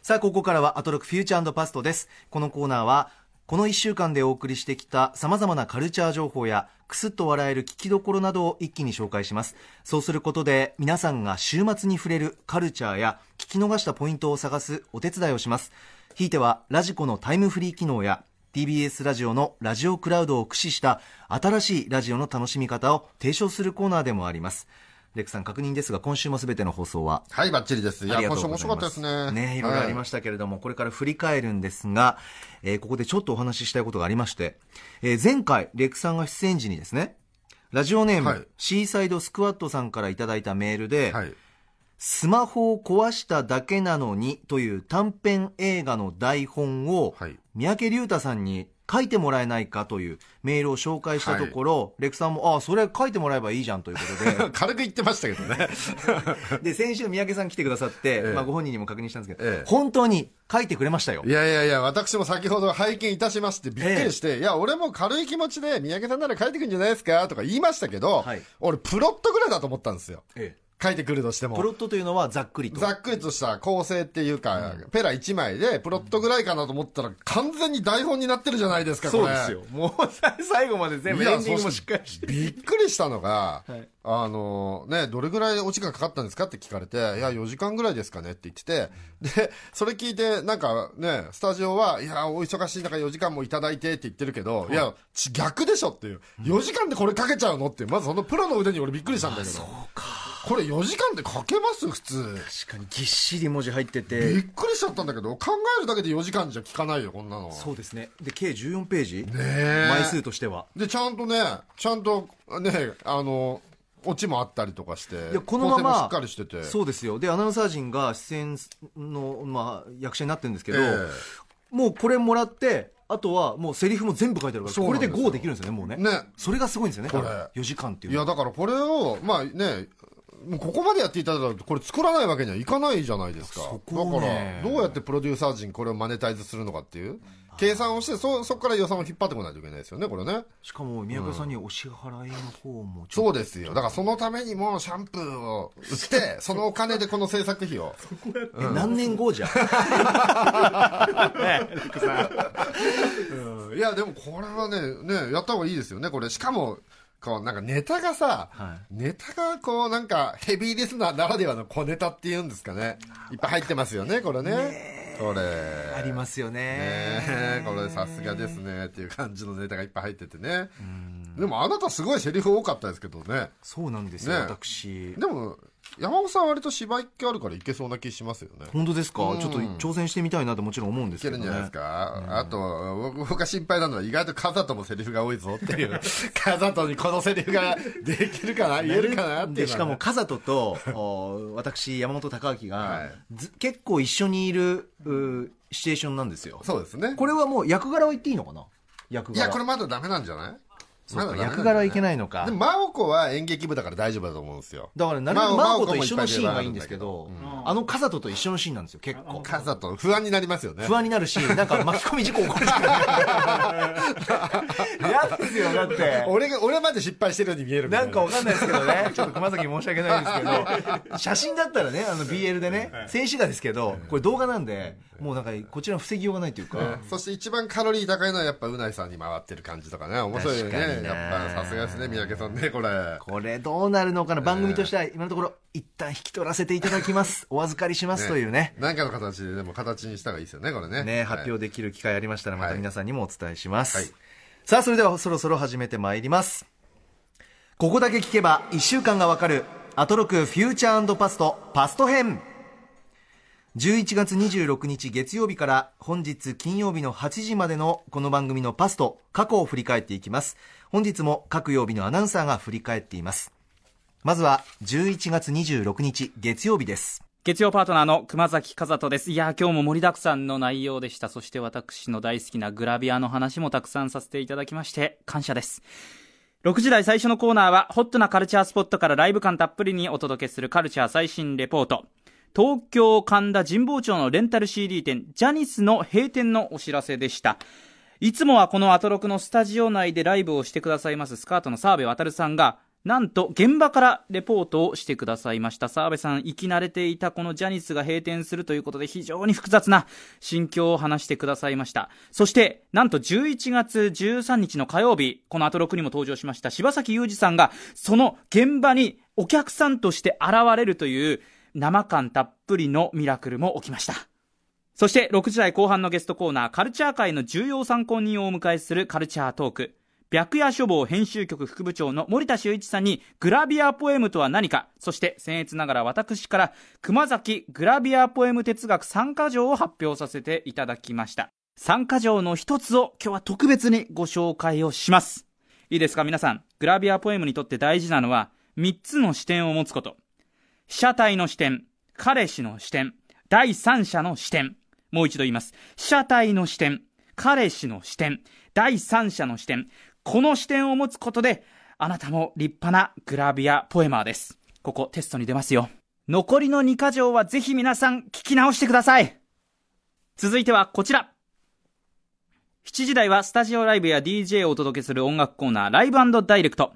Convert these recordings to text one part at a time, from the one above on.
さあ、ここからはアトロクフューチャーパストです。このコーナーは、この1週間でお送りしてきた様々なカルチャー情報や、くすっと笑える聞きどころなどを一気に紹介します。そうすることで、皆さんが週末に触れるカルチャーや、聞き逃したポイントを探すお手伝いをします。ひいては、ラジコのタイムフリー機能や、TBS ラジオのラジオクラウドを駆使した新しいラジオの楽しみ方を提唱するコーナーでもあります。レックさん確認ですが、今週もすべての放送ははい、バッチリです。いや、今週面白かったですね。ね、いろいろありましたけれども、これから振り返るんですが、えーここでちょっとお話ししたいことがありまして、えー前回、レクさんが出演時にですね、ラジオネーム、はいシーサイドスクワットさんからいただいたメールで、はい。スマホを壊しただけなのにという短編映画の台本を、はい三宅龍太さんに書いてもらえないかというメールを紹介したところ、レクさんも、ああ、それ書いてもらえばいいじゃんということで、軽く言ってましたけどね。で、先週三宅さん来てくださって、ええ。まあご本人にも確認したんですけど、ええ。本当に書いてくれましたよ。い。やいやいや、私も先ほど拝見いたしまして、びっくりして、いや、俺も軽い気持ちで、三宅さんなら書いてくるんじゃないですかとか言いましたけど、はい。俺、プロットぐらいだと思ったんですよ。ええ書いてくるとしてもプ。ロットというのはざっくりと。ざっくりとした構成っていうか、ペラ1枚で、プロットぐらいかなと思ったら、完全に台本になってるじゃないですか、これ。もう最後まで全いやしっかりして。びっくりしたのが、はいあのね、どれぐらいお時間かかったんですかって聞かれて、いや、4時間ぐらいですかねって言ってて、で、それ聞いて、なんかね、スタジオは、いや、お忙しい中4時間もいただいてって言ってるけど、いや、ち逆でしょっていう。4時間でこれかけちゃうのっていう。まずそのプロの腕に俺びっくりしたんだけど。これ4時間で書けます？普通。確かにぎっしり文字入ってびてっ。くりしちゃったんだけど、考えるだけで4時間じゃ聞かないよ、こんなの。そうですね。で、計14ページねえ枚数としては。で、ちゃんとね、ちゃんとね、あの、オチもあったりとかして、いや、このまましっかりしてて。そうですよ。で、アナウンサー陣が出演の、まあ、役者になってるんですけど、えもうこれもらって、あとはもうセリフも全部書いてあるから、これで GO できるんですよね、もうね。ねそれがすごいんですよね、これ4時間っていういや。だからこれを、まあね、もうここまでやっていただいたら、これ作らないわけにはいかないじゃないですか。ねだから、どうやってプロデューサー陣これをマネタイズするのかっていう、計算をして、そ、そこから予算を引っ張ってこないといけないですよね、これね。しかも、宮川さんにお支払いの方もちょっそうですよ。だからそのためにもシャンプーを売って、そのお金でこの制作費を。と、え何年後じゃ？ん。いや、でもこれはね、ね、やった方がいいですよね、これ。しかも、こう、なんかネタがさ、はネタがこう、なんか、ヘビーリスナーならではの小ネタっていうんですかね。いっぱい入ってますよね、これね。これ。ありますよね。ねえこれさすがですねっていう感じのネタがいっぱい入っててね。でもあなたすごいセリフ多かったですけどね。そうなんですよ、ね私。でも、山本さん割と芝居っ気あるからいけそうな気しますよね。本当ですか、うん。ちょっと挑戦してみたいなともちろん思うんですけど、ね、いけるんじゃないですか、あと、僕が心配なのは意外とカザトもセリフが多いぞっていう。カザトにこのセリフができるかな？言えるかな？っていうね、でしかも、カザトと お私、山本隆明が、はい。ず結構一緒にいるうシチュエーションなんですよ。そうですね。これはもう役柄を言っていいのかな？役柄。いや、これまだダメなんじゃない？そうか役柄はいけないのか。でも、真央子は演劇部だから大丈夫だと思うんですよ。だから、なるべくまあマーコと一緒のシーンがいいんですけど、あのカザトと一緒のシーンなんですよ、結構。カザト、不安になりますよね。不安になるし、なんか巻き込み事故起こるじゃん。嫌ですよ、だって。俺が、俺まで失敗してるように見えるな。いんかわかんないですけどね、ちょっと熊崎申し訳ないですけど、写真だったらね、あの BL でね、静止画ですけど、これ動画なんで、もうなんかこちら防ぎようがないというか、そして一番カロリー高いのはやっぱうないさんに回ってる感じとかね。面白いよね。確かにねやっぱさすがですね三宅さんねこれこれどうなるのかな、番組としては今のところ、一旦引き取らせていただきます。お預かりしますというね。何かの形ででも形にした方がいいですよねこれねね、はい発表できる機会ありましたら、またはい皆さんにもお伝えします。はいさあ、それではそろそろ始めてまいります。ここだけ聞けば1週間がわかる、アトロクフューチャーパストパスト編。11月26日月曜日から本日金曜日の8時までのこの番組のパスト、過去を振り返っていきます。本日も各曜日のアナウンサーが振り返っています。まずは11月26日月曜日です。月曜パートナーの熊崎和人です。いや、今日も盛りだくさんの内容でした。そして私の大好きなグラビアの話もたくさんさせていただきまして、感謝です。6時台最初のコーナーは、ホットなカルチャースポットからライブ感たっぷりにお届けするカルチャー最新レポート。東京神田神保町のレンタル CD 店、ジャニスの閉店のお知らせでした。いつもはこのアトロクのスタジオ内でライブをしてくださいますスカートの澤部渉さんが、なんと現場からレポートをしてくださいました。澤部さん生き慣れていたこのジャニスが閉店するということで非常に複雑な心境を話してくださいました。そしてなんと11月13日の火曜日このアトロクにも登場しました柴崎裕二さんがその現場にお客さんとして現れるという生感たっぷりのミラクルも起きました。そして6時台後半のゲストコーナーカルチャー界の重要参考人をお迎えするカルチャートーク。白夜書房編集局副部長の森田修一さんにグラビアポエムとは何かそして僭越ながら私から熊崎グラビアポエム哲学参加条を発表させていただきました。参加条の一つを今日は特別にご紹介をします。いいですか皆さん。グラビアポエムにとって大事なのは3つの視点を持つこと。被写体の視点彼氏の視点第三者の視点。もう一度言います被写体の視点彼氏の視点第三者の視点この視点を持つことで、あなたも立派なグラビアポエマーです。ここテストに出ますよ。残りの2箇条はぜひ皆さん聞き直してください。続いてはこちら。7時台はスタジオライブや DJ をお届けする音楽コーナーライブダイレクト。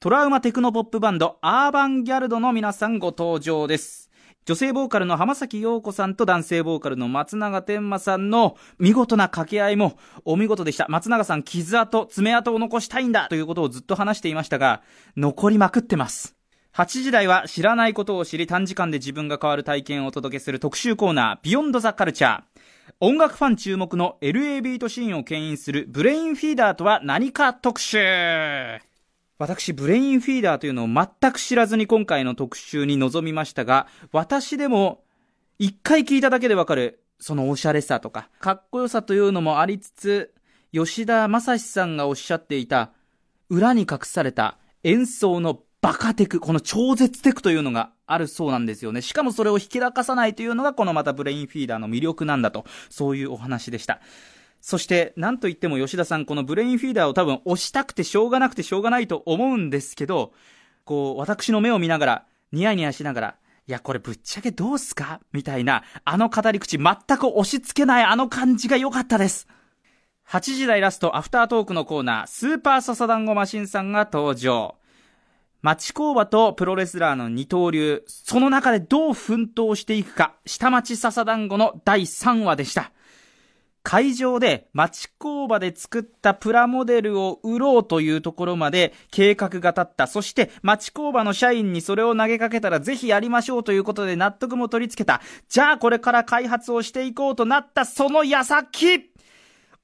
トラウマテクノポップバンドアーバンギャルドの皆さんご登場です。女性ボーカルの浜崎陽子さんと男性ボーカルの松永天馬さんの見事な掛け合いもお見事でした。松永さん傷跡、爪痕を残したいんだということをずっと話していましたが、残りまくってます。8時台は知らないことを知り短時間で自分が変わる体験をお届けする特集コーナー、ビヨンドザカルチャー。音楽ファン注目の LA ビートシーンを牽引するブレインフィーダーとは何か特集私、ブレインフィーダーというのを全く知らずに今回の特集に臨みましたが、私でも一回聞いただけでわかる、そのおしゃれさとか、かっこよさというのもありつつ、吉田正史さんがおっしゃっていた、裏に隠された演奏のバカテク、この超絶テクというのがあるそうなんですよね。しかもそれを引き出かさないというのがこのまたブレインフィーダーの魅力なんだと、そういうお話でした。そして、なんといっても吉田さん、このブレインフィーダーを多分押したくてしょうがなくてしょうがないと思うんですけど、こう、私の目を見ながら、ニヤニヤしながら、いや、これぶっちゃけどうすか？みたいな、あの語り口、全く押し付けないあの感じが良かったです。8時台ラスト、アフタートークのコーナー、スーパーササダンゴマシンさんが登場。町工場とプロレスラーの二刀流、その中でどう奮闘していくか、下町笹団子の第3話でした。会場で町工場で作ったプラモデルを売ろうというところまで計画が立った。そして町工場の社員にそれを投げかけたらぜひやりましょうということで納得も取り付けた。じゃあこれから開発をしていこうとなったその矢先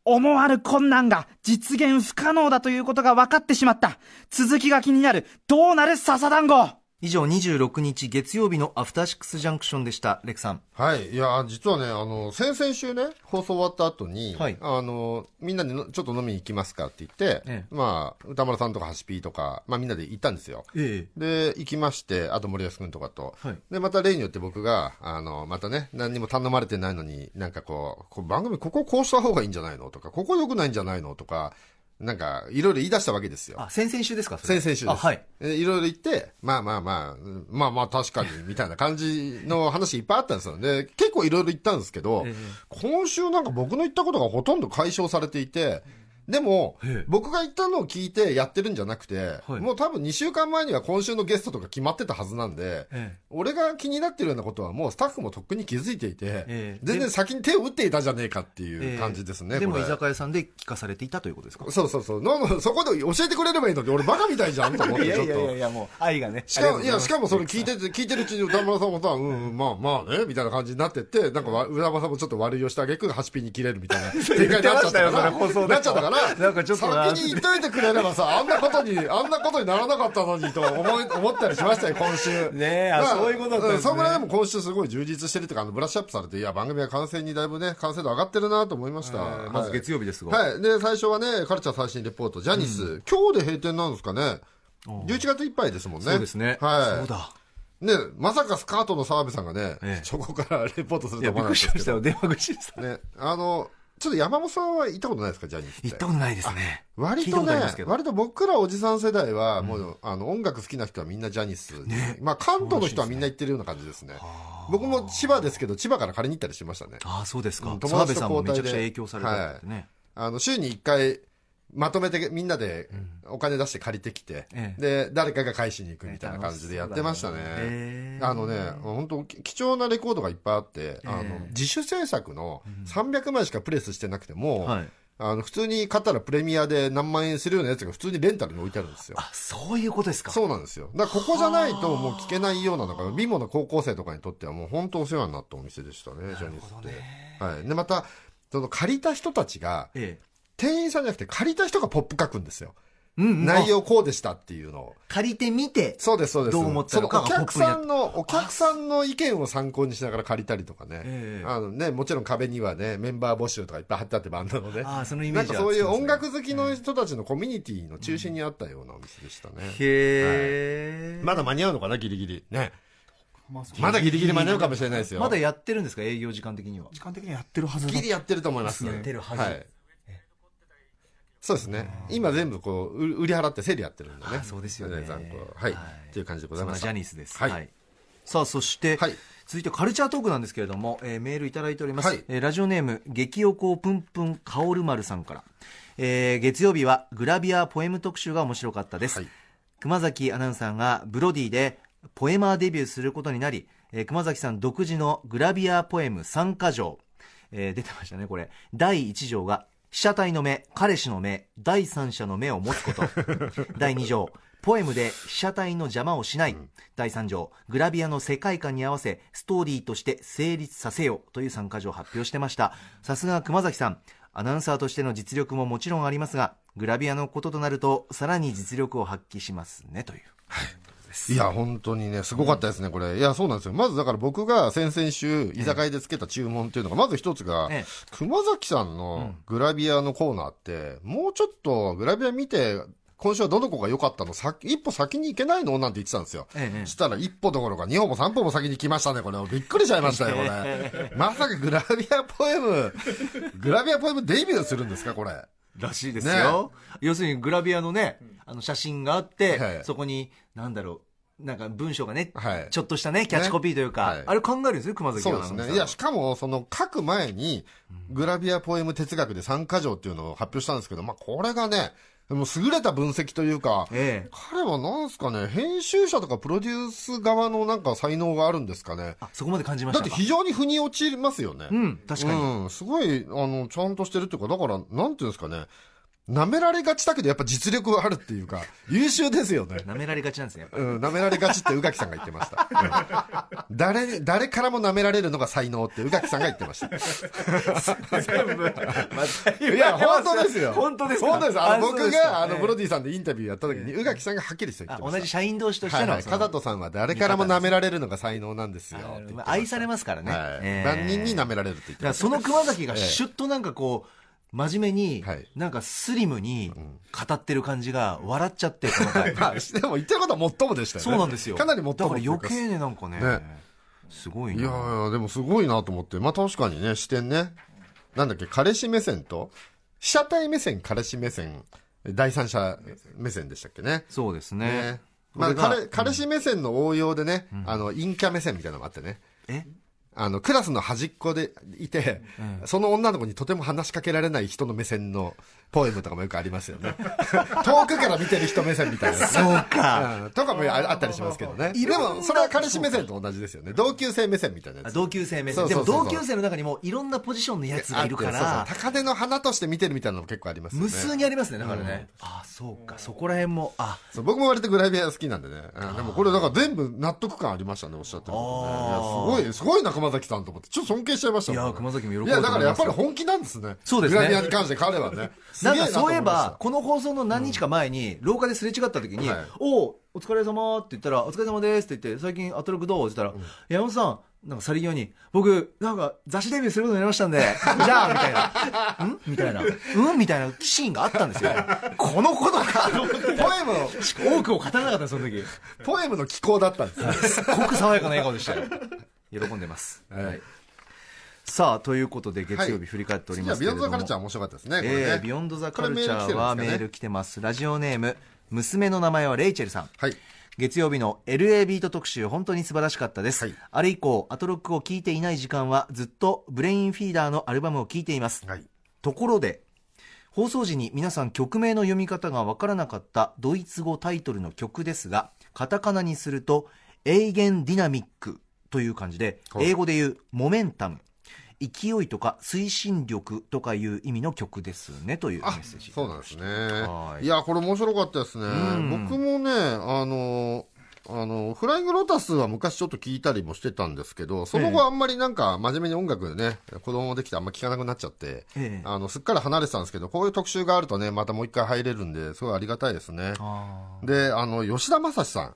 思わぬ困難が実現不可能だということが分かってしまった。続きが気になる。どうなる笹団子以上26日月曜日のアフターシックスジャンクションでした。レクさん。はい。いや、実はね、あの、先々週ね、放送終わった後に、はい、あの、みんなでちょっと飲みに行きますかって言って、ええ、まあ、歌丸さんとかハシピーとか、まあみんなで行ったんですよ。え、で、行きまして、あと森安君とかと、はい、で、また例によって僕が、あの、またね、何にも頼まれてないのに、なんかこう、こう番組こここうした方がいいんじゃないのとか、ここ良くないんじゃないのとか、なんか、いろいろ言い出したわけですよ。あ、先々週ですか先々週です。はい。いろいろ言って、まあまあまあ、まあまあ確かに、みたいな感じの話いっぱいあったんですよ。で、結構いろいろ言ったんですけど、え今週なんか僕の言ったことがほとんど解消されていて、でも、僕が言ったのを聞いてやってるんじゃなくて、はい、もう多分2週間前には今週のゲストとか決まってたはずなんで、俺が気になってるようなことはもうスタッフもとっくに気づいていて、全然先に手を打っていたじゃねえかっていう感じですね。でも居酒屋さんで聞かされていたということですか？そうそうそう。のそこで教えてくれればいいのに、俺バカみたいじゃんと思ってちょっと。いやいやいや、もう愛がね。しかも、いや、しかもそれ聞いてて、聞いてるうちに歌村さんもさ、うん、まあまあね、みたいな感じになってって、なんか浦山さんもちょっと悪いをしてあげく、ハシピに切れるみたいな展開になっちゃったから、なっちゃったから、なんかちょっと先に言っといてくれればさ、あんなことに、あんなことにならなかったのにと思い、思ったりしましたよ、今週。ねえ、あ、そういうことだったんですね。そんぐらいでも今週すごい充実してるっていうか、あの、ブラッシュアップされて、いや、番組は完成にだいぶね、完成度上がってるなと思いました。まず月曜日ですが。はい。で、最初はね、カルチャー最新レポート、ジャニス、今日で閉店なんですかね。11月いっぱいですもんね。そうですね。はい。そうだ。ね、まさかスカートの澤部さんがね、ええ、そこからレポートすると思わなかったですけど。電話口でした。ね、あの、ちょっと山本さんは行ったことないですか、ジャニーズ行ったことないですね。割とね、割と僕らおじさん世代は、もう、うん、あの、音楽好きな人はみんなジャニス。ね、まあ、関東の人はみんな行ってるような感じですね。僕も千葉ですけど、千葉から借りに行ったりしましたね。ああ、そうですか。友達と交代で。めちゃくちゃ影響されたね。はい、あの、週に1回、まとめてみんなでお金出して借りてきて、ええで、誰かが返しに行くみたいな感じでやってましたね。へーあのね、本当貴重なレコードがいっぱいあって、あのええ自主制作の300枚しかプレスしてなくても、はいあの普通に買ったらプレミアで何万円するようなやつが普通にレンタルに置いてあるんですよ。あそういうことですかそうなんですよ。だからここじゃないともう聞けないようなのが、貧乏な高校生とかにとってはもう本当お世話になったお店でしたね、ジャニーズって。はい。で、また、その借りた人たちが、ええ店員さんじゃなくて借りた人がポップ書くんですよ。うんうん内容こうでしたっていうのを。借りてみてそうです、そうです。どう思ったのかそのお客さんの、お客さんの意見を参考にしながら借りたりとかね。ええあのね、もちろん壁にはね、メンバー募集とかいっぱい貼ってあってバンドのね。ああそのイメージはなんかそういう音楽好きの人たちのコミュニティの中心にあったようなお店でしたね。へえ、まだ間に合うのかな、ギリギリ。ね。まだギリギリ間に合うかもしれないですよ。まだやってるんですか営業時間的には時間的にはやってるはずだギリやってると思いますね。やってるはずはい。そうですね。今全部こう、売売り払ってセールやってるんでね。あそうですよね。残酷。はい。はい。う感じでございます。ジャニーズです、はい。さあそして、はい。続いてカルチャートークなんですけれども、えーメールいただいております、はい。えーラジオネーム激おこぷんぷんかおる丸さんから、えー月曜日はグラビアポエム特集が面白かったです、はい。熊崎アナウンサーがブロディでポエマーデビューすることになり、えー熊崎さん独自のグラビアポエム参加条、えー出てましたねこれ。第1条が被写体の目彼氏の目第三者の目を持つこと。第2条ポエムで被写体の邪魔をしない、第3条グラビアの世界観に合わせストーリーとして成立させよという参加条を発表してました。さすが熊崎さん。アナウンサーとしての実力ももちろんありますがグラビアのこととなるとさらに実力を発揮しますね。という。い や、本当にね、すごかったですね、これ。いや、そうなんですよ。まずだから僕が先々週、居酒屋でつけた注文っていうのが、まず一つがええ、熊崎さんのグラビアのコーナーって、もうちょっとグラビア見て、今週はどの子が良かったの？先一歩先に行けないの？なんて言ってたんですよ。ええしたら一歩どころか二歩も三歩も先に来ましたね、これ。びっくりしちゃいましたよ、これ。まさかグラビアポエム、グラビアポエムデビューするんですか、これ。らしいですよ、要するにグラビアのねあの写真があって、はいそこになんだろうなんか文章がね、はい。ちょっとしたねキャッチコピーというか、はい。あれ考えるんですよ熊崎そうですね。いや、しかも、その、書く前に、グラビアポエム哲学で参加条っていうのを発表したんですけど、まあ、これがね、もう優れた分析というか、ええ。彼はなんすかね、編集者とかプロデュース側のなんか才能があるんですかね。あそこまで感じましたか？だって非常に腑に落ちますよね。うん確かに、うん、すごい、あの、ちゃんとしてるっていうか、だから、なんていうんですかね、舐められがちだけど、やっぱ実力があるっていうか、優秀ですよね。舐められがちなんですねやっぱうん、舐められがちって宇垣さんが言ってました。うん誰に、誰からも舐められるのが才能って宇垣さんが言ってました。全部いや、本当ですよ。本当ですか？本当です。あの、僕が、あの、ええブロディさんでインタビューやった時に、宇垣さんがはっきりして言ってました。あ同じ社員同士としての、はいはい。そのカザトさんは誰からも舐められるのが才能なんですよ。愛されますからね、はい。ええ万人に舐められるって言ってました。その熊崎がシュッとなんかこう真面目に、はいなんかスリムに語ってる感じが笑っちゃってこの回 まあ、でも言ってることはもっともでしたよね。そうなんですよかなりもっだから余計ねなんかねねすごいないやいや、でもすごいなと思って。まあ確かにね、視点ね。なんだっけ、彼氏目線と、被写体目線、彼氏目線、第三者目線でしたっけね。そうですねね。まあ、これが彼彼氏目線の応用でね、あの、陰キャ目線みたいなのがあってね。え？あの、クラスの端っこでいて、その女の子にとても話しかけられない人の目線のポエムとかもよくありますよね。遠くから見てる人目線みたいな。そうかうんとかもああったりしますけどね。でも、それは彼氏目線と同じですよね。同級生目線みたいなやつ。あ同級生目線でも同級生の中にもいろんなポジションのやつがいるかあってそうらそう高嶺の花として見てるみたいなのも結構ありますよね。無数にありますねだからね、あそうかそこら辺もあそう僕も割とグラビア好きなんでね。うんでもこれだから全部納得感ありましたね、おっしゃってることね。いや、すごい、すごいな、熊崎さんと思って。ちょっと尊敬しちゃいましたいや熊崎も喜ぶいや、だからやっぱり本気なんですね。そうですね。グラビアに関して彼はね。なんかそういえばこの放送の何日か前に廊下ですれ違った時にはい「おおお疲れ様って言ったら「お疲れ様です」って言って「最近アトロクどう?」って言ったら「山本さんなんか去り際に僕なんか雑誌デビューすることになりましたんでじゃあ」みたいな「ん?」みたいな「うん?」みたいなシーンがあったんですよ。このことかポエムの、多くを語らなかったその時。ポエムの寄稿だったんですね。ごく爽やかな笑顔でしたよ喜んでます、はい。さあということで月曜はい。日振り返っておりますけれども、 Beyond the Culture 面白かったですね、これね。えー Beyond the Culture はメール来てます。ラジオネーム娘の名前はレイチェルさん。はい。月曜日の LA ビート特集本当に素晴らしかったです、はい。あれ以降アトロクを聴いていない時間はずっと Brainfeeder のアルバムを聴いています。はい。ところで放送時に皆さん曲名の読み方がわからなかったドイツ語タイトルの曲ですがカタカナにすると「 Eigendynamik」という感じではい。英語で言う「 momentum」勢いとか推進力とかいう意味の曲ですねというメあッセージ。そうなんですね。はい。いやこれ面白かったですね。ん。僕もねあのあのフライングロータスは昔ちょっと聞いたりもしてたんですけどその後あんまりなんか真面目に音楽ね子供できてあんま聞かなくなっちゃってええ。あのすっかり離れてたんですけどこういう特集があるとねまたもう一回入れるんですごいありがたいですね。あであの吉田正史さん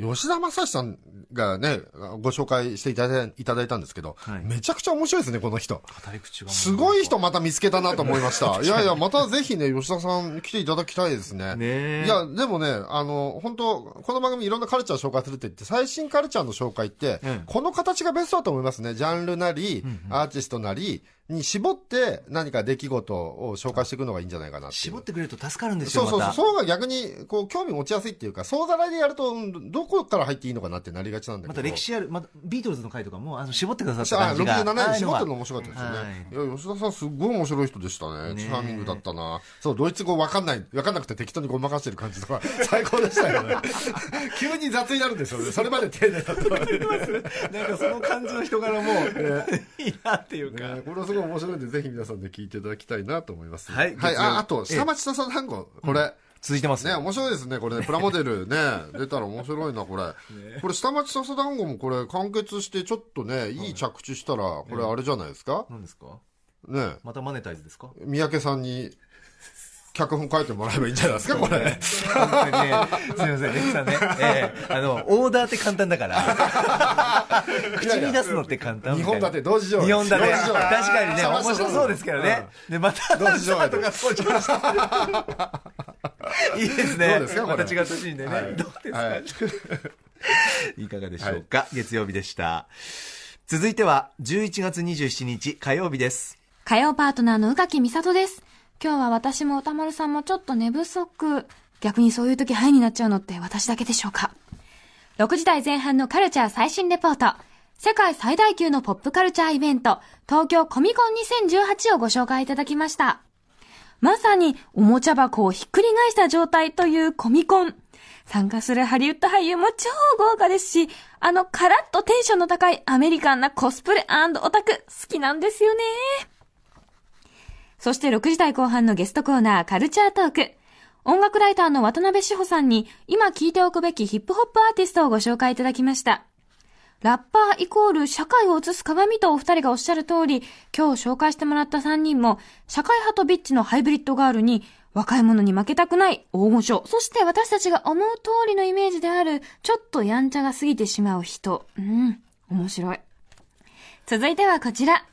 吉田正史さんがね、ご紹介していただいいただいたんですけど、はいめちゃくちゃ面白いですね、この人。え語り口がすごい人また見つけたなと思いました。いやいや、またぜひね、吉田さん来ていただきたいですね。ねえいや、でもね、あの、本当この番組いろんなカルチャーを紹介するって言って、最新カルチャーの紹介って、うんこの形がベストだと思いますね。ジャンルなり、アーティストなりに絞って何か出来事を紹介していくのがいいんじゃないかな絞ってくれると助かるんですよそうそうそう、またそうが逆に、こう、興味持ちやすいっていうか、総ざらいでやると、うんどこから入っていいのかなってなりがちなんだけど。また歴史ある、またビートルズの回とかもあの絞ってくださったあ感じが67年に絞ってるのあ面白かったですよね。はいい、や、吉田さんすっごい面白い人でしたね。チャーミングだったな。そう、ドイツ語わかんない、わかんなくて適当にごまかしてる感じとか、最高でしたよね。急に雑になるんですよね。それまで丁寧だったのに。ねなんかその感じの人柄も いいなっていうか、これはすごい面白いんで、ぜひ皆さんで聞いていただきたいなと思います。はいはい。あ、あと、下町笹団子、これ。続いてますね、面白いですね、これね、プラモデルね、出たら面白いな、これ。これ、下町笹団子もこれ、完結して、ちょっとね、いい着地したら、これ、あれじゃないですか？何ですか？ね、またマネタイズですか？三宅さんに、脚本書いてもらえばいいんじゃないですか、これ。すいませんねさんね、ええ。あのオーダーって簡単だから。口に出すのって簡単みたいな。日本立て同時上映。日本立て。同時上映。確かにね面白そうですけどね、でまた同時上とかそうしました。いいですね。どうですかこれ？また違ったシーンでね、はい。どうですか、はい。いかがでしょうか、月曜日でした。続いては11月27日火曜日です。火曜パートナーの宇垣美里です。今日は私も歌丸さんもちょっと寝不足。逆にそういう時ハイになっちゃうのって私だけでしょうか？6時台前半のカルチャー最新レポート。世界最大級のポップカルチャーイベント、東京コミコン2018をご紹介いただきました。まさにおもちゃ箱をひっくり返した状態というコミコン。参加するハリウッド俳優も超豪華ですし、あのカラッとテンションの高いアメリカンなコスプレオタク好きなんですよね。そして6時台後半のゲストコーナーカルチャートーク。音楽ライターの渡辺志保さんに今聴いておくべきヒップホップアーティストをご紹介いただきました。ラッパーイコール社会を映す鏡とお二人がおっしゃる通り、今日紹介してもらった3人も、社会派とビッチのハイブリッドガールに、若い者に負けたくない大御所、そして私たちが思う通りのイメージである、ちょっとやんちゃが過ぎてしまう人。うん、面白い。続いてはこちら。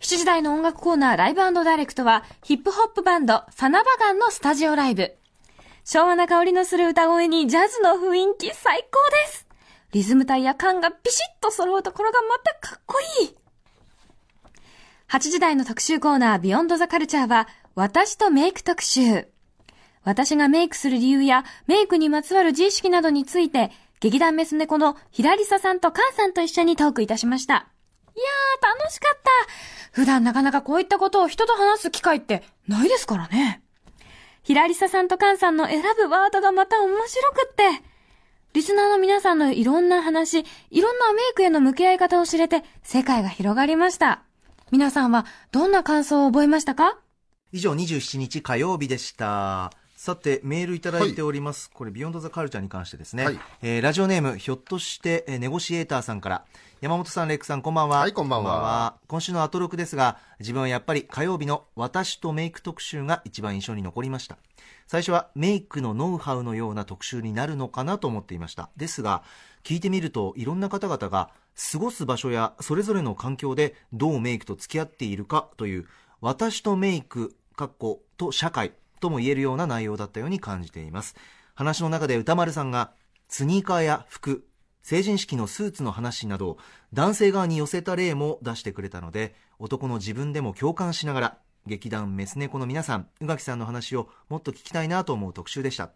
7時台の音楽コーナーライブダイレクトは、ヒップホップバンド、サナバガンのスタジオライブ。昭和な香りのする歌声にジャズの雰囲気最高です。リズム体や感がピシッと揃うところがまたかっこいい。8時台の特集コーナービヨンドザカルチャーは、私とメイク特集。私がメイクする理由や、メイクにまつわる自意識などについて、劇団メス猫のひらりささんとカンさんと一緒にトークいたしました。いやー、楽しかった。普段なかなかこういったことを人と話す機会ってないですからね。ひらりささんとカンさんの選ぶワードがまた面白くって。リスナーの皆さんのいろんな話、いろんなメイクへの向き合い方を知れて、世界が広がりました。皆さんはどんな感想を覚えましたか？以上27日火曜日でしたさてメールいただいております、これビヨンドザカルチャーに関してですね、はいえーラジオネームひょっとして、えーネゴシエーターさんから山本さんレックさんこんばんは。はいこんばんは。今週のアトロクですが自分はやっぱり火曜日の私とメイク特集が一番印象に残りました。最初はメイクのノウハウのような特集になるのかなと思っていました。ですが聞いてみるといろんな方々が過ごす場所やそれぞれの環境でどうメイクと付き合っているかという私とメイクかっこと社会とも言えるような内容だったように感じています。話の中で歌丸さんがスニーカーや服成人式のスーツの話など男性側に寄せた例も出してくれたので男の自分でも共感しながら劇団メス猫の皆さん宇垣さんの話をもっと聞きたいなと思う特集でした。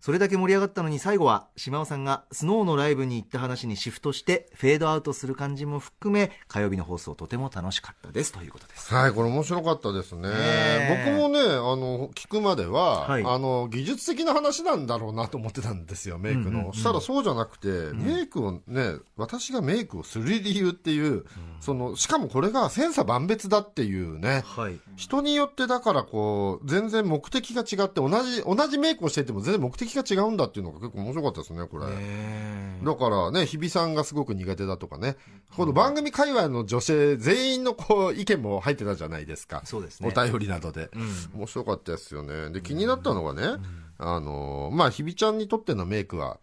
それだけ盛り上がったのに最後は島尾さんがスノーのライブに行った話にシフトしてフェードアウトする感じも含め火曜日の放送とても楽しかったですということですはい、これ面白かったですね。ね僕もね、あの、聞くまでは、はいあの、技術的な話なんだろうなと思ってたんですよ、メイクの。うんうんうんしたらそうじゃなくて、メイクをね、私がメイクをする理由っていう、その、しかもこれが千差万別だっていうね。はい人によってだからこう、全然目的が違って、同じ、同じメイクをしていても全然目的が違うんだっていうのが結構面白かったですね、これ。だからね、日比さんがすごく苦手だとかね、この番組界隈の女性全員のこう意見も入ってたじゃないですか。そうですね。お便りなどで。面白かったですよね。で、気になったのがね、あのー、まあ、日比ちゃんにとってのメイクは、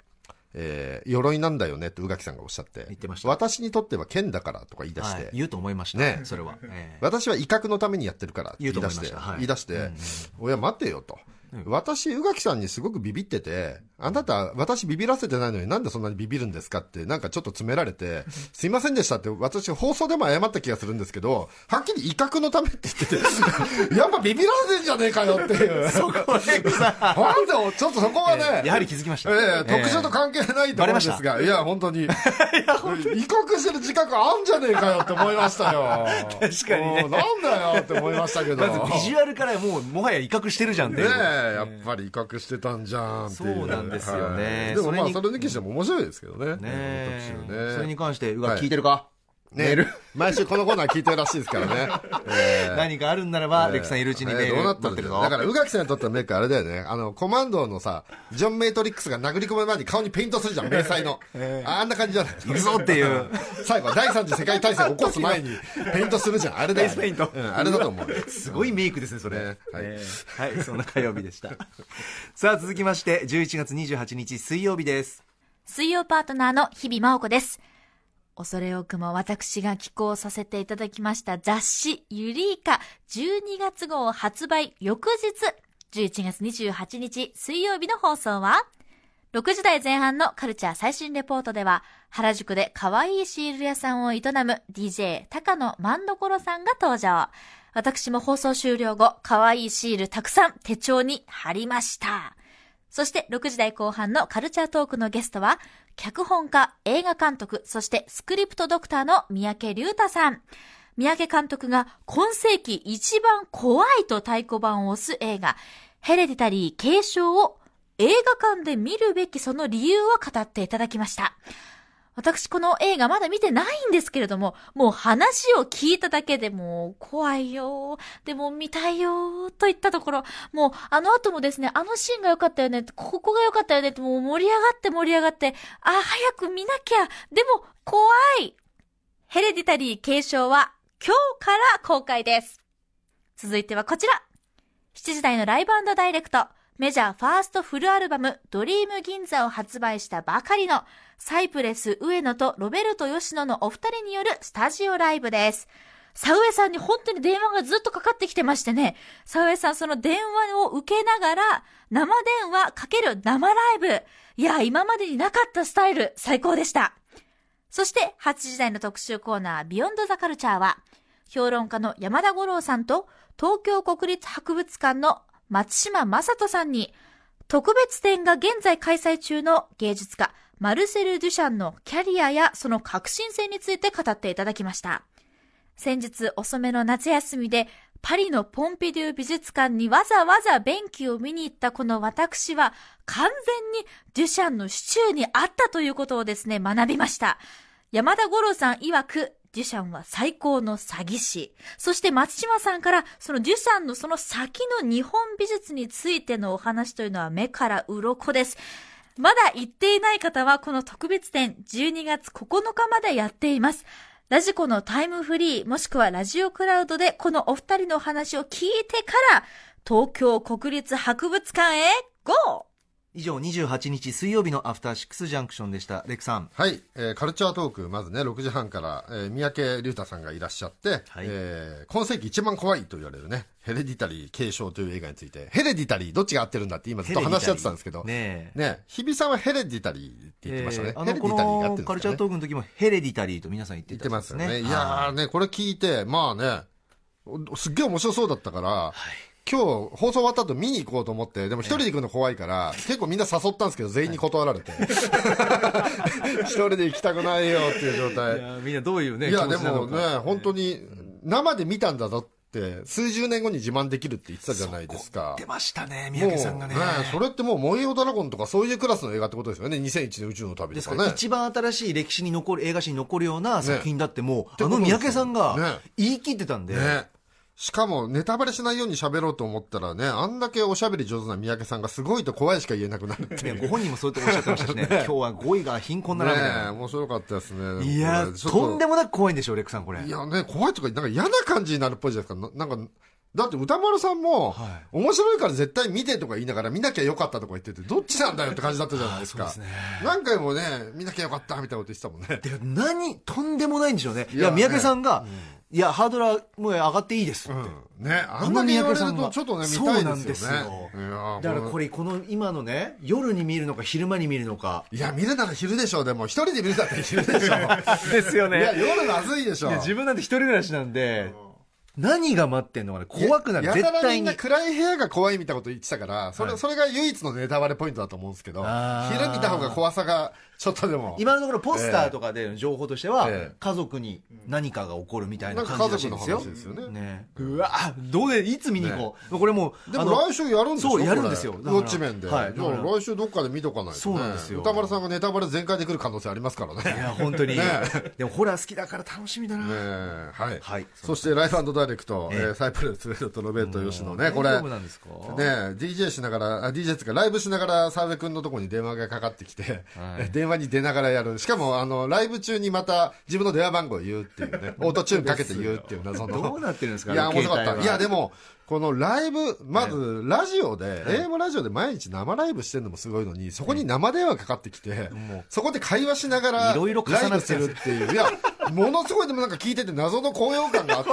えー、鎧なんだよねって宇垣さんがおっしゃって。言ってました。私にとっては剣だからとか言い出して。はい。言うと思いましたね。それは、ええ。私は威嚇のためにやってるからって言い出して、言はい。言い出して、おや待てよと。私、宇垣さんにすごくビビってて、あなた、私ビビらせてないのになんでそんなにビビるんですかって、なんかちょっと詰められて、すいませんでしたって、私放送でも謝った気がするんですけど、はっきり威嚇のためって言ってて、やっぱビビらせてんじゃねえかよっていう。そこなんで、ちょっとそこはね、やはり気づきました、ええ特殊と関係ないと思うんですが、いや、本当に。威嚇してる自覚あんじゃねえかよって思いましたよ。確かにね。なんだよって思いましたけど。まずビジュアルからもうもはや威嚇してるじゃんっていねうえ、やっぱり威嚇してたんじゃんっていう。そうなんですよね。はい。でもまあ、それ抜きしても面白いですけどね。ねえ。特集ね。それに関してうわはい聞いてるか、ね毎週このコーナー聞いてるらしいですからね。え え何かあるんならば、レクさんいるうちにメールえーどうなった待ってるぞんだから、宇垣さんにとってはメイクあれだよね。あの、コマンドのさ、ジョン・メイトリックスが殴り込む前に顔にペイントするじゃん、迷彩の。あんな感じじゃない。行くぞっていう。最後、第三次世界大戦を起こす前に、ペイントするじゃん。あれだよ、ね。うん、あれだと思う。すごいメイクですね、それ。ねはいえーはい、そんな火曜日でした。さあ、続きまして、11月28日水曜日です。水曜パートナーの日々真央子です。恐れ多くも私が寄稿させていただきました雑誌ユリーカ12月号発売翌日11月28日水曜日の放送は6時台前半のカルチャー最新レポートでは原宿で可愛いシール屋さんを営む DJ 高野万所さんが登場。私も放送終了後、可愛いシールたくさん手帳に貼りました。そして6時台後半のカルチャートークのゲストは、脚本家、映画監督、そしてスクリプトドクターの三宅隆太さん。三宅監督が今世紀一番怖いと太鼓判を押す映画、ヘレディタリー継承を映画館で見るべきその理由を語っていただきました。私この映画まだ見てないんですけれども、もう話を聞いただけでもう怖いよ、でも見たいよ、といったところ、もうあの後もですね、あのシーンが良かったよね、ここが良かったよねってもう盛り上がって盛り上がって、あ、早く見なきゃ、でも怖いヘレディタリー継承は今日から公開です。続いてはこちら。7時台のライブダイレクト、メジャーファーストフルアルバム、ドリーム銀座を発売したばかりの、サイプレス上野とロベルト吉野のお二人によるスタジオライブです。サウエさんに本当に電話がずっとかかってきてましてね、サウエさんその電話を受けながら、生電話かける生ライブ。いや、今までになかったスタイル、最高でした。そして、8時台の特集コーナー、ビヨンドザカルチャーは、評論家の山田五郎さんと、東京国立博物館の松島正人さんに、特別展が現在開催中の芸術家、マルセル・デュシャンのキャリアやその革新性について語っていただきました。先日遅めの夏休みで、パリのポンピデュー美術館にわざわざ便器を見に行ったこの私は、完全にデュシャンのシチューにあったということをですね、学びました。山田五郎さん曰く、デュシャンは最高の詐欺師。そして松島さんから、そのデュシャンのその先の日本美術についてのお話というのは目から鱗です。まだ行っていない方はこの特別展12月9日までやっています。ラジコのタイムフリーもしくはラジオクラウドでこのお二人のお話を聞いてから東京国立博物館へ GO! 以上28日水曜日のアフターシックスジャンクションでした。レクさん。はい、えーカルチャートーク、まずね、6時半から、えー三宅隆太さんがいらっしゃって、はいえー今世紀一番怖いと言われるね、ヘレディタリー継承という映画について、ヘレディタリー、どっちが合ってるんだって今ずっと話し合ってたんですけど、ねえ。ね、日比さんはヘレディタリーって言ってましたね。えーあの、ヘレデこィタリーが合ってるんですか、ね、のカルチャートークの時もヘレディタリーと皆さん言って言ってたますよね。いはいやーね、これ聞いて、まあね、おすっげえ面白そうだったから、今日放送終わった後見に行こうと思って、でも一人で行くの怖いから、結構みんな誘ったんですけど、全員に断られて。一人で行きたくないよっていう状い態。やみんなどういうねいや、でもね、本当に、生で見たんだぞって、数十年後に自慢できるって言ってたじゃないですか。出ましたねもう三宅さんがねそれってもう、燃えよドラゴンとかそういうクラスの映画ってことですよね。2001年宇宙の旅ですからとかね。一番新しい歴史に残る映画史に残るような作品だってもう、てあの三宅さんがね言い切ってたんで、ね。しかも、ネタバレしないように喋ろうと思ったらね、あんだけおしゃべり上手な三宅さんがすごいと怖いしか言えなくなるっていう。ねご本人もそうやっておっしゃってましたしね今日は語彙が貧困だなみたいね面白かったですね。いやととんでもなく怖いんでしょレックさんこれいやね、怖いとか、なんか嫌な感じになるっぽいじゃないですか。ななんか、だって歌丸さんも、は面白いから絶対見てとか言いながら見なきゃよかったとか言ってて、どっちなんだよって感じだったじゃないですか。そうですね何回もね、見なきゃよかったみたいなこと言ってたもんね。で何とんでもないんでしょうねいやいや三宅さんが、いやハードルはもう上がっていいですって、うん。ね、あんだけ言われるとちょっとね、見たいですよね。そうなんですよだからこれこの今のね夜に見るのか昼間に見るのかいや、見るなら昼でしょう、でも。一人で見るなら昼でしょう。ですよいや、夜まずいでしょ。いや自分なんて一人暮らしなんで、何が待ってんのかな怖くなるや絶対に暗い部屋が怖いみたいなこと言ってたから、それ、はいそれが唯一のネタバレポイントだと思うんですけど、昼見た方が怖さがちょっとでも。今のところポスターとかでの情報としては、ええ。家族に何かが起こるみたいななんか感家族のじらしいんですよ。話ですよね。ね。うわどうでいつ見に行こう、これもうでも来週やるんでしょ？そうやるんですよ。だから。これウォッチメンで。はい来週どっかで見とかないとね。そうなんですよ。歌丸さんがネタバレ全開で来る可能性ありますからね。いや本当に、ね。でもホラー好きだから楽しみだな、はい。はい。そしてライフダイレクト、サイプレス、トロベット、吉野ね、これ。大丈夫なんですか？ね DJ しながら、あ DJ つうかライブしながら澤部君のところに電話がかかってきて、電話に出ながらやる。しかも、あの、ライブ中にまた自分の電話番号を言うっていうね、オートチューンかけて言うっていう謎の。どうなってるんですかいや、面白かった。いや、でも、このライブ、まず、ラジオで、AM ラジオで毎日生ライブしてるのもすごいのに、そこに生電話かかってきて、そこで会話しながら、いろいろ重ライブすなってるるっていう。いや、ものすごいでもなんか聞いてて謎の高揚感があって、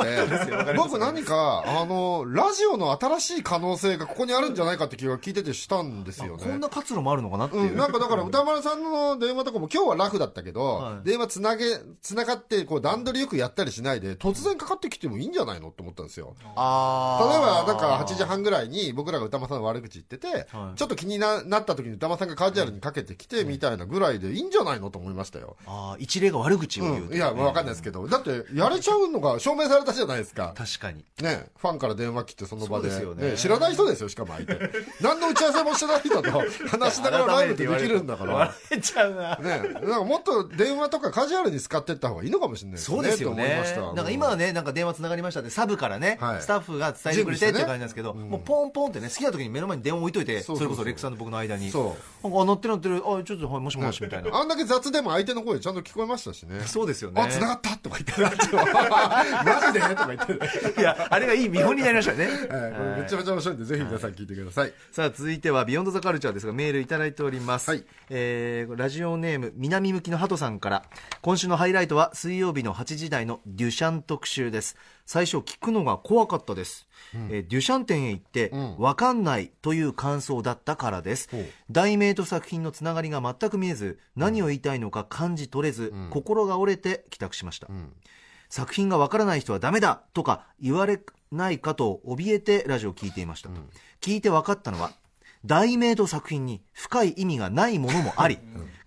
僕何か、あの、ラジオの新しい可能性がここにあるんじゃないかって気が聞いててしたんですよね。こんな活路もあるのかなっていう、うん、なんかだから歌丸さんの電話とかも今日はラフだったけど、はい。電話つなげ、つながって、こう段取りよくやったりしないで、突然かかってきてもいいんじゃないのって思ったんですよ。あ例えば、なんかー8時半ぐらいに僕らが歌間さんの悪口言ってて、はいちょっと気にななった時に歌間さんがカジュアルにかけてきて、みたいなぐらいでいいんじゃないのと思いましたよ。あー一例が悪口を言う、うん、いや、わかんないですけど、だって、やれちゃうのが証明されたじゃないですか。確かにね、ファンから電話来てその場でですよねね知らない人ですよ、しかも相手。何の打ち合わせもしてない人と 話しながらライブってできるんだから。笑えちゃうなね、なんかもっと電話とかカジュアルに使っていった方がいいのかもしれないですね。そうですよね。なんか今はねなんか電話つながりましたってサブからね、はいスタッフが伝えてくれてって感じなんですけど、もうポンポンってね好きな時に目の前に電話置いといてそれこそレックさんと僕の間にそなんかあ鳴ってる鳴ってる。あちょっとはいもしもしみたいな。あんだけ雑でも相手の声ちゃんと聞こえましたしね。そうですよね。あ、繋がったとか言って、マジでとか言って。いやあれがいい見本になりましたね。めちゃめちゃ面白いんで、ぜひ皆さん聞いてください。さあ続いてはビヨンドザカルチャーですがメールいただいております、はい。えーラジオネーム南向きのハトさんから今週のハイライトは水曜日の8時台のデュシャン特集です最初聞くのが怖かったです、えーデュシャン店へ行って、ん。わかんないという感想だったからです。題名と作品のつながりが全く見えず何を言いたいのか感じ取れず、心が折れて帰宅しました、ん。作品がわからない人はダメだとか言われないかと怯えてラジオを聞いていました、聞いて分かったのは題名と作品に深い意味がないものもあり、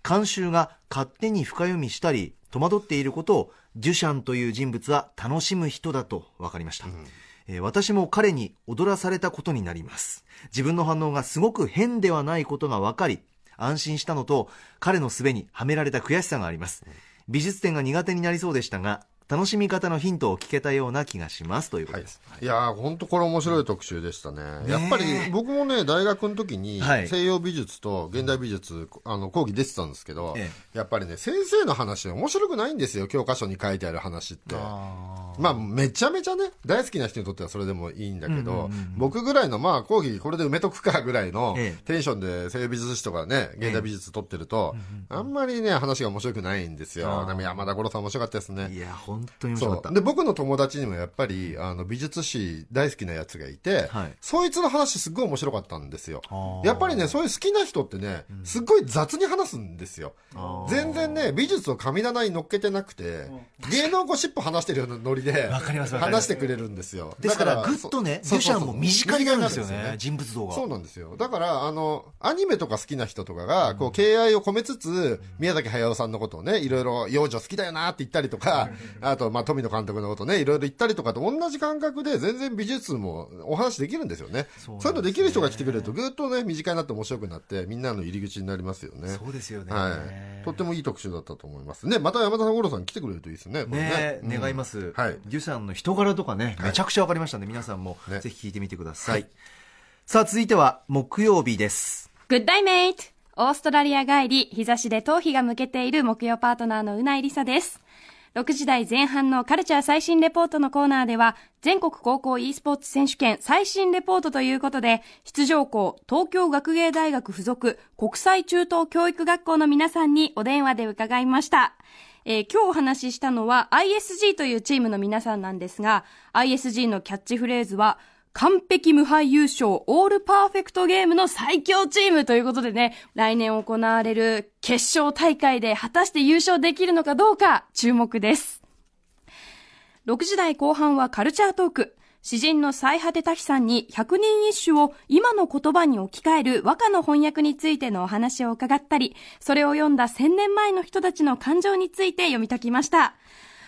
監修が勝手に深読みしたり戸惑っていることをデュシャンという人物は楽しむ人だと分かりました、え私も彼に踊らされたことになります。自分の反応がすごく変ではないことが分かり安心したのと彼のすべにはめられた悔しさがあります。美術展が苦手になりそうでしたが楽しみ方のヒントを聞けたような気がしますということはいです、、い。やー、本当これ面白い特集でしたね。やっぱり僕もね、大学の時にはい。西洋美術と現代美術、あの、講義出てたんですけど、えやっぱりね、先生の話面白くないんですよ、教科書に書いてある話って。まあ、めちゃめちゃね、大好きな人にとってはそれでもいいんだけど、僕ぐらいの、まあ、講義これで埋めとくかぐらいのええ。テンションで西洋美術史とかね、現代美術取ってると、あんまりね、話が面白くないんですよ。でも山田五郎さん面白かったですね。いや本当に面白かった。で僕の友達にもやっぱりあの美術史大好きなやつがいて、はい。そいつの話すっごい面白かったんですよ。やっぱりねそういう好きな人ってね、すっごい雑に話すんですよ。全然ね美術を神棚に乗っけてなくて芸能ゴシップ話してるようなノリで話してくれるんですよ。ですからだぐっとねそうデュシャンも身近になるんですよね。人物像が。そうなんですよ。だからあのアニメとか好きな人とかがこう敬愛を込めつつ宮崎駿さんのことをねいろいろ幼女好きだよなって言ったりとかあとまあ富野監督のことねいろいろ言ったりとかと同じ感覚で全然美術もお話できるんですよね。そうね。そういうのできる人が来てくれるとぐっとね身近になって面白くなってみんなの入り口になりますよね。そうですよね。はい、とってもいい特集だったと思いますね。また山田五郎さん来てくれるといいですねこれね。うん。願います、はい。デュシャンの人柄とかね、めちゃくちゃ分かりましたんで、皆さんもね。ぜひ聞いてみてください。さあ、続いては木曜日です。グッダイメイトオーストラリア帰り、日差しで頭皮が向けている木曜パートナーのうないりさです。6時台前半のカルチャー最新レポートのコーナーでは、全国高校 e スポーツ選手権最新レポートということで、出場校、東京学芸大学附属国際中等教育学校の皆さんにお電話で伺いました。えー今日お話ししたのは ISG というチームの皆さんなんですが、ISG のキャッチフレーズは、完璧無敗優勝、オールパーフェクトゲームの最強チームということでね、来年行われる決勝大会で果たして優勝できるのかどうか注目です。6時台後半はカルチャートーク。詩人の最果て多さんに百人一首を今の言葉に置き換える和歌の翻訳についてのお話を伺ったり、それを読んだ千年前の人たちの感情について読み解きました。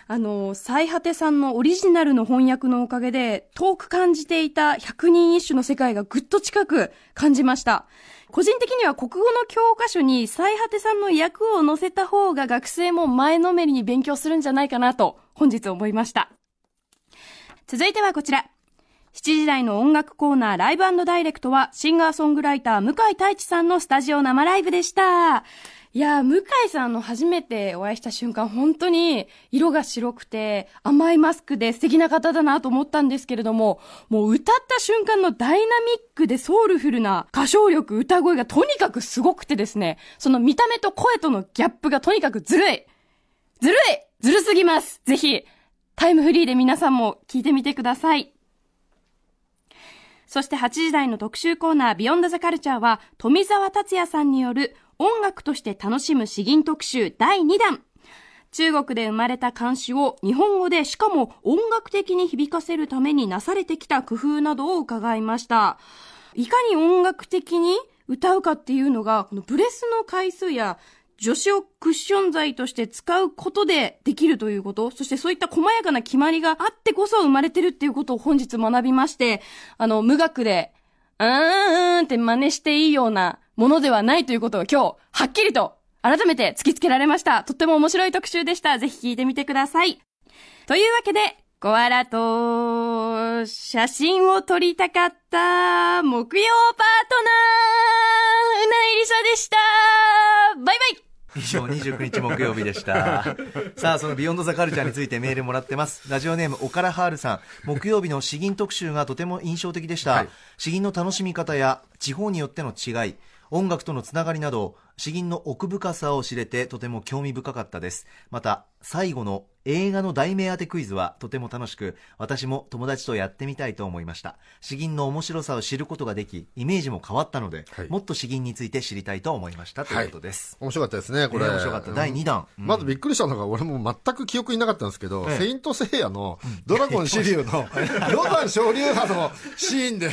あの、最果てさんのオリジナルの翻訳のおかげで、遠く感じていた百人一首の世界がぐっと近く感じました。個人的には国語の教科書に最果てさんの訳を載せた方が学生も前のめりに勉強するんじゃないかなと本日思いました。続いてはこちら。7時台の音楽コーナーライブダイレクトはシンガーソングライター向井太一さんのスタジオ生ライブでした。いやー、向井さんの初めてお会いした瞬間、本当に色が白くて甘いマスクで素敵な方だなと思ったんですけれども、もう歌った瞬間のダイナミックでソウルフルな歌唱力、歌声がとにかくすごくてですね、その見た目と声とのギャップがとにかくずるい。ずるい。ずるすぎます。ぜひ、タイムフリーで皆さんも聞いてみてください。そして8時台の特集コーナービヨンドザカルチャーは富澤達也さんによる音楽として楽しむ詩吟特集第2弾。中国で生まれた漢詩を日本語でしかも音楽的に響かせるためになされてきた工夫などを伺いました。いかに音楽的に歌うかっていうのが、このブレスの回数や助詞をクッション材として使うことでできるということ、そしてそういった細やかな決まりがあってこそ生まれてるっていうことを本日学びまして、あの、無学で、うーんって真似していいようなものではないということを今日、はっきりと改めて突きつけられました。とっても面白い特集でした。ぜひ聞いてみてください。というわけで、コアラと写真を撮りたかった木曜パートナー、うないりさでした。バイバイ以上29日木曜日でした。さあそのビヨンドザカルチャーについてメールもらってます。ラジオネームおからはるさん。木曜日の詩吟特集がとても印象的でした、はい。詩吟の楽しみ方や地方によっての違い音楽とのつながりなど詩吟の奥深さを知れてとても興味深かったです。また最後の映画の題名当てクイズはとても楽しく私も友達とやってみたいと思いました。詩吟の面白さを知ることができイメージも変わったので、はい。もっと詩吟について知りたいと思いましたということです、面白かったですね、これ。ね面白かった。第二弾。うん。まずびっくりしたのが、俺も全く記憶になかったんですけど、ええ。セイントセイヤのドラゴンシリュウの ロダン昇竜派のシーンで、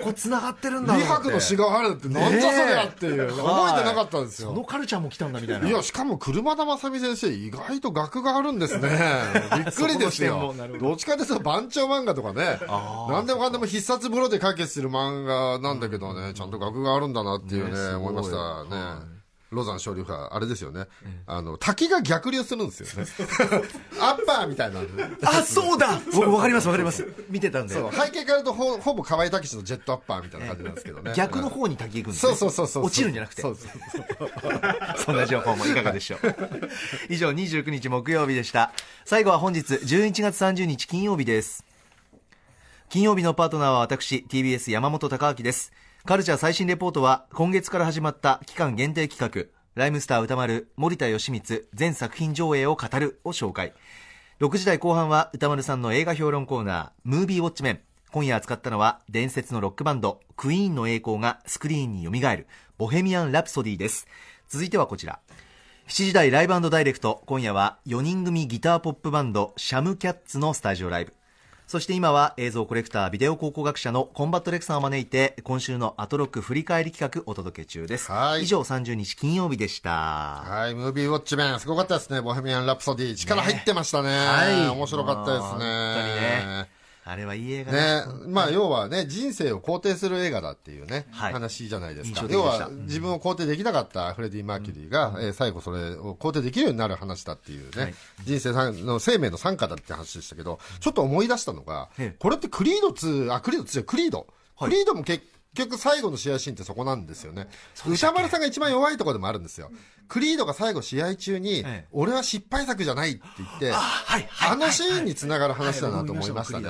ここ繋がってるんだ李白の詩があるって、なんじゃそりゃっていう、覚えてなかったんですそのよ。カルチャーも来たんだみたいな。いや、しかも車田正美先生、意外と学があるんですね。びっくりですよ。ど。どっちかというと番長漫画とかね、あー何でもかんでも必殺風呂で解決する漫画なんだけどね、ちゃんと学があるんだなっていうね、思いましたはい。ね。ロザン昇竜派、あれですよね。あの、滝が逆流するんですよね。アッパーみたいな。あそうだ僕分かります分かります見てたんで背景からとほほぼ河合武史のジェットアッパーみたいな感じなんですけどね。逆の方に滝行くんですねそうそうそうそう。落ちるんじゃなくてそうそうそう。そんな情報もいかがでしょう以上29日木曜日でした最後は本日11月30日金曜日です金曜日のパートナーは私 TBS 山本貴明ですカルチャー最新レポートは今月から始まった期間限定企画ライムスター歌丸森田義満全作品上映を語るを紹介。6時台後半は歌丸さんの映画評論コーナームービーウォッチメン。今夜扱ったのは伝説のロックバンドクイーンの栄光がスクリーンによみがえるボヘミアン・ラプソディです。続いてはこちら。7時台ライブダイレクト。今夜は4人組ギターポップバンドシャムキャッツのスタジオライブ。そして今は映像コレクタービデオ考古学者のコンバットレクさんを招いて今週のアトロック振り返り企画お届け中です。はい。以上30日金曜日でした。はい、ムービーウォッチメン、すごかったですね、ボヘミアン・ラプソディ。力入ってましたね。はい。面白かったですね。本当にねあれはいい映画ね。だ、まあ要はね、人生を肯定する映画だっていうね、はい。話じゃないですか。要は自分を肯定できなかったフレディ・マーキュリーが、えー最後それを肯定できるようになる話だっていうね、はい。人生の生命の参加だって話でしたけど、ちょっと思い出したのがええ、これってクリード2、あ、クリード2じゃクリード。はい。クリードも結局最後の試合シーンってそこなんですよね。歌丸さんが一番弱いところでもあるんですよ。クリードが最後試合中に、ええ俺は失敗作じゃないって言って、はいあのシーンにつながる話だなと思いましたね。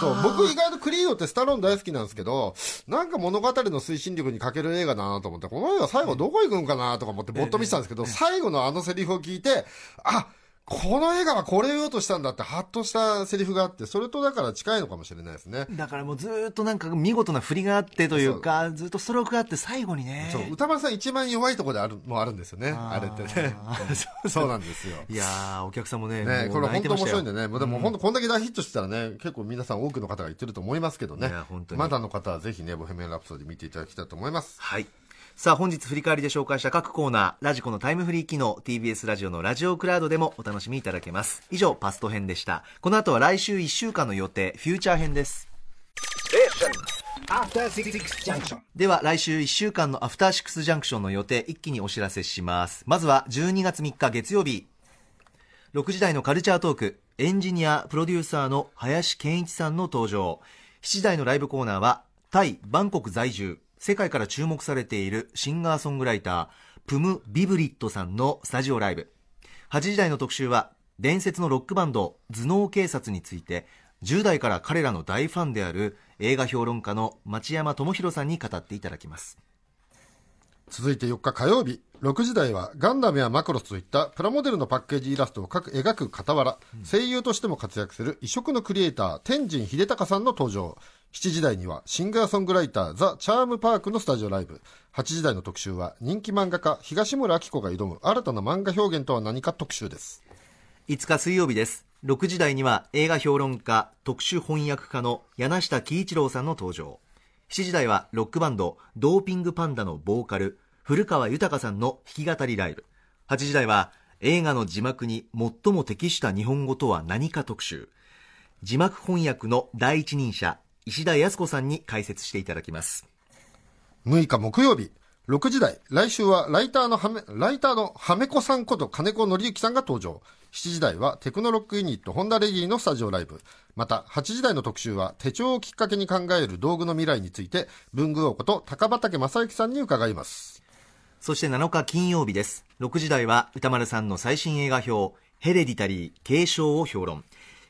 そう、僕意外とクリードってスタローン大好きなんですけど、なんか物語の推進力に欠ける映画だなと思って、この映画最後どこ行くんかなとか思ってぼっと見てたんですけど、最後のあのセリフを聞いて、あ、この映画はこれを言おうとしたんだって、ハッとしたセリフがあって、それとだから近いのかもしれないですね。だからもうずーっとなんか見事な振りがあってというかずっとストロークがあって最後にねそう、歌丸さん一番弱いところである、もあるんですよね。あれってね。そうなんですよ。いやーお客さんもねね、これ本当面白いんでね、もうでも本当こんだけ大ヒットしてたらね、結構皆さん多くの方が言ってると思いますけどねいや本当、にまだの方はぜひね、ボヘミアン・ラプソディ見ていただきたいと思います。はい。さあ本日振り返りで紹介した各コーナー、ラジコのタイムフリー機能、TBS ラジオのラジオクラウドでもお楽しみいただけます。以上、パスト編でした。この後は来週1週間の予定、フューチャー編です。では来週1週間のアフターシックスジャンクションの予定一気にお知らせしますまずは12月3日月曜日6時台のカルチャートークエンジニアプロデューサーの林健一さんの登場7時台のライブコーナーはタイ・バンコク在住世界から注目されているシンガーソングライタープム・ビブリットさんのスタジオライブ。8時台の特集は伝説のロックバンド頭脳警察について10代から彼らの大ファンである映画評論家の町山智博さんに語っていただきます。続いて4日火曜日、6時台はガンダムやマクロスといったプラモデルのパッケージイラストを描く描く傍ら、声優としても活躍する異色のクリエイター、天神秀隆さんの登場。7時台にはシンガーソングライターザ・チャームパークのスタジオライブ。8時台の特集は人気漫画家東村明子が挑む新たな漫画表現とは何か特集です。5日水曜日です6時台には映画評論家特殊翻訳家の柳下喜一郎さんの登場7時台はロックバンドドーピングパンダのボーカル古川豊さんの弾き語りライブ8時台は映画の字幕に最も適した日本語とは何か特集字幕翻訳の第一人者石田康子さんに解説していただきます6日木曜日、6時台、来週はライターのはめ、ライターのはめこさんこと金子則之さんが登場。7時台はテクノロックユニットホンダレディのスタジオライブ。また、8時台の特集は手帳をきっかけに考える道具の未来について、文具王こと高畑正幸さんに伺います。そして7日金曜日です。6時台は宇多丸さんの最新映画評、ヘレディタリー、継承を評論。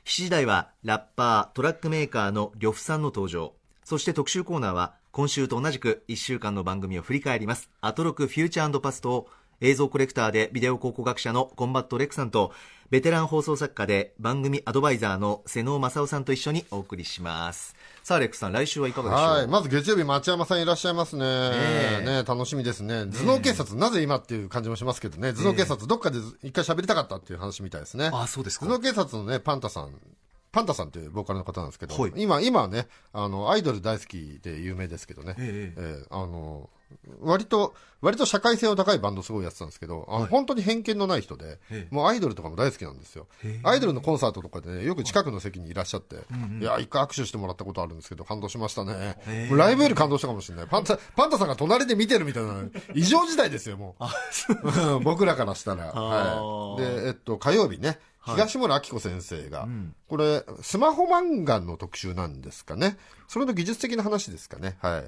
7時台はラッパー、トラックメーカーの Ryohu さんの登場。そして特集コーナーは、今週と同じく1週間の番組を振り返ります。アトロク Future Past を映像コレクターでビデオ考古学者のコンバット REC さんと、ベテラン放送作家で番組アドバイザーの妹尾匡夫さんと一緒にお送りします。さあ、レックさん、来週はいかがでしょう？はい。まず月曜日、町山さんいらっしゃいますね。えね楽しみですね。頭脳警察、なぜ今っていう感じもしますけどね。頭脳警察、どっかで一回喋りたかったっていう話みたいですね。あそうですか頭脳警察のね、パンタさん。パンタさんというボーカルの方なんですけど、はい今、今はね、あの、アイドル大好きで有名ですけどね。えええあの、割と、割と社会性の高いバンドすごいやってたんですけど、あの、本当に偏見のない人で、ええもうアイドルとかも大好きなんですよ。アイドルのコンサートとかでね、よく近くの席にいらっしゃって、いや、一回握手してもらったことあるんですけど、感動しましたね。ライブより感動したかもしれない。パンタ、パンタさんが隣で見てるみたいな、異常事態ですよ、もう。うん僕らからしたら。はい。で、えっと、火曜日ね、東村明子先生が、これ、スマホ漫画の特集なんですかね。それの技術的な話ですかね。はい。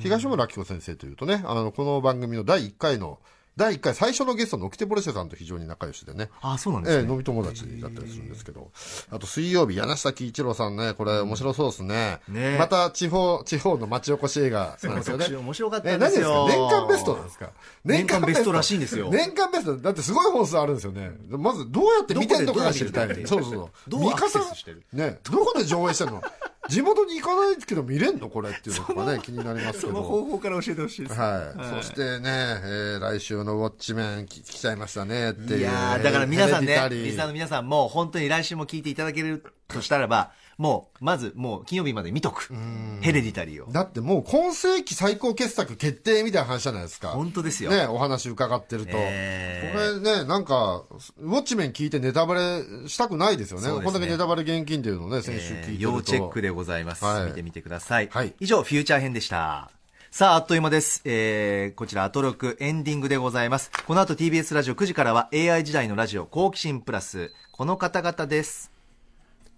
東村明子先生というとね、あの、この番組の第1回の、第1回最初のゲストのオキテボルシェさんと非常に仲良しでね。あ、そうなんですええ、ね。飲み友達だったりするんですけど。あと水曜日、柳下喜一郎さんね、これ面白そうですね。ねまた地方、地方の町おこし映画なんですよね。面白かったえ、んですよ。何ですか？年間ベストなんですか？年間ベストらしいんですよ年間ベスト、だってすごい本数あるんですよね。まずどうやって見てんのかが知りたいそうそうそう。どうアクセスしてる？ね、どこで上映してんの？地元に行かないけど見れんの？これっていうのがね、気になりますけど。その方法から教えてほしいです。はい。そしてね、えー来週のウォッチメン聞きちゃいましたねっていう。いやーだから皆さんねリスナーの皆さんも本当に来週も聞いていただけるとしたらば、もう、まずもう金曜日まで見とく。ヘレディタリーを。だってもう今世紀最高傑作決定みたいな話じゃないですか。本当ですよ。ね、お話伺ってると。えこれね、なんか、ウォッチメン聞いてネタバレしたくないですよね。ねこんだけネタバレ現金っていうのをね、先週聞いえーてると。要チェックでございます。はい見てみてください。はい以上、フューチャー編でした。さあ、あっという間です。えー、こちら、アトロクエンディングでございます。この後 TBS ラジオ9時からは AI 時代のラジオ好奇心プラス。この方々です。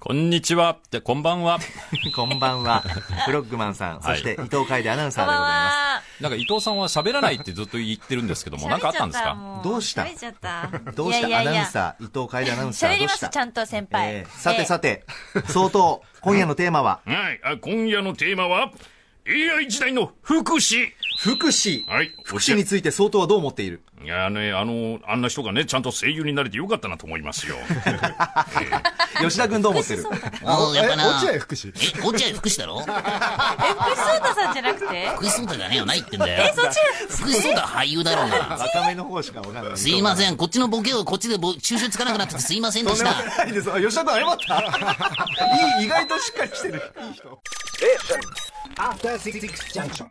こんにちは。じゃ、こんばんは。こんばんは。フロッグマンさん、そして伊藤楓アナウンサーでございまは。なんか伊藤さんは喋らないってずっと言ってるんですけども、なんかあったんですか？もどうした？喋っちゃった。す。どうした？いやいやいやアナウンサー、伊藤楓アナウンサー。喋ります、ちゃんと先輩。えーさてさて。て、相当、今夜のテーマは、はい、あ今夜のテーマは AI 時代の福祉福祉。はい福祉について相当はどう思っている？いやねあのあんな人がねちゃんと声優になれてよかったなと思いますよ 吉田君どう思ってる？おうやっぱな。落合福祉？え、落合福祉だろ？え、福士蒼太さんじゃなくて？福士蒼太じゃねえよ、ないってんだよ。え、そっち福士蒼太は俳優だろうが。若めの方しかわかんない。すいません、こっちのボケをこっちでぼ収集つかなくなっててすいませんでした。ないです。あ吉田君謝った？いい、意外としっかりしてる。いい人。After Six Junction.